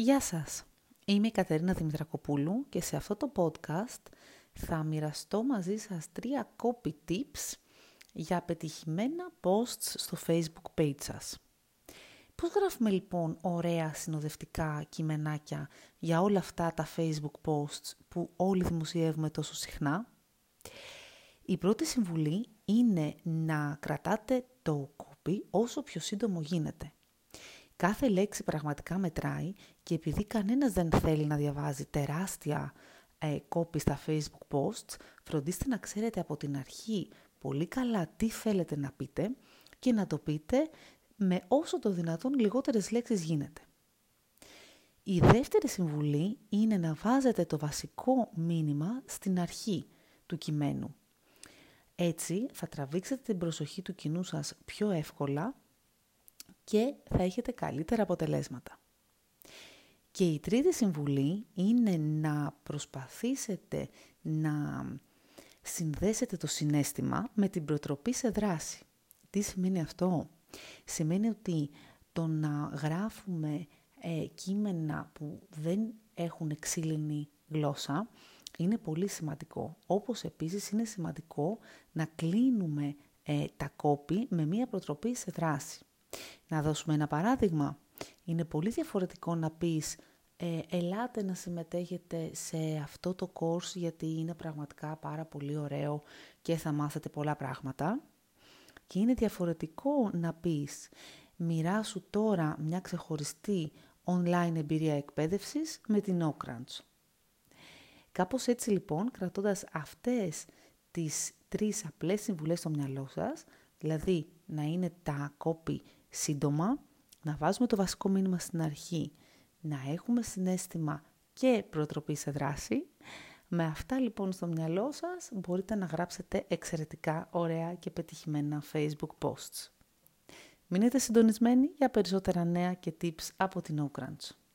Γεια σας! Είμαι η Κατερίνα Δημητρακοπούλου και σε αυτό το podcast θα μοιραστώ μαζί σας τρία copy tips για πετυχημένα posts στο facebook page σας. Πώς γράφουμε λοιπόν ωραία συνοδευτικά κειμενάκια για όλα αυτά τα facebook posts που όλοι δημοσιεύουμε τόσο συχνά; Η πρώτη συμβουλή είναι να κρατάτε το copy όσο πιο σύντομο γίνεται. Κάθε λέξη πραγματικά μετράει και επειδή κανένας δεν θέλει να διαβάζει τεράστια ε, copy στα facebook posts, φροντίστε να ξέρετε από την αρχή πολύ καλά τι θέλετε να πείτε και να το πείτε με όσο το δυνατόν λιγότερες λέξεις γίνεται. Η δεύτερη συμβουλή είναι να βάζετε το βασικό μήνυμα στην αρχή του κειμένου. Έτσι θα τραβήξετε την προσοχή του κοινού σας πιο εύκολα και θα έχετε καλύτερα αποτελέσματα. Και η τρίτη συμβουλή είναι να προσπαθήσετε να συνδέσετε το συνέστημα με την προτροπή σε δράση. Τι σημαίνει αυτό; Σημαίνει ότι το να γράφουμε ε, κείμενα που δεν έχουν ξύλινη γλώσσα είναι πολύ σημαντικό. Όπως επίσης είναι σημαντικό να κλείνουμε ε, τα κόπη με μία προτροπή σε δράση. Να δώσουμε ένα παράδειγμα. Είναι πολύ διαφορετικό να πεις ε, ελάτε να συμμετέχετε σε αυτό το course γιατί είναι πραγματικά πάρα πολύ ωραίο και θα μάθετε πολλά πράγματα. Και είναι διαφορετικό να πεις μοιράσου τώρα μια ξεχωριστή online εμπειρία εκπαίδευσης με την Okrans. Κάπως έτσι λοιπόν, κρατώντας αυτές τις τρεις απλές συμβουλές στο μυαλό σας, δηλαδή να είναι τα κόπη σύντομα, να βάζουμε το βασικό μήνυμα στην αρχή, να έχουμε συνέστημα και προτροπή σε δράση. Με αυτά λοιπόν στο μυαλό σας μπορείτε να γράψετε εξαιρετικά ωραία και πετυχημένα Facebook posts. Μείνετε συντονισμένοι για περισσότερα νέα και tips από την Oakranch.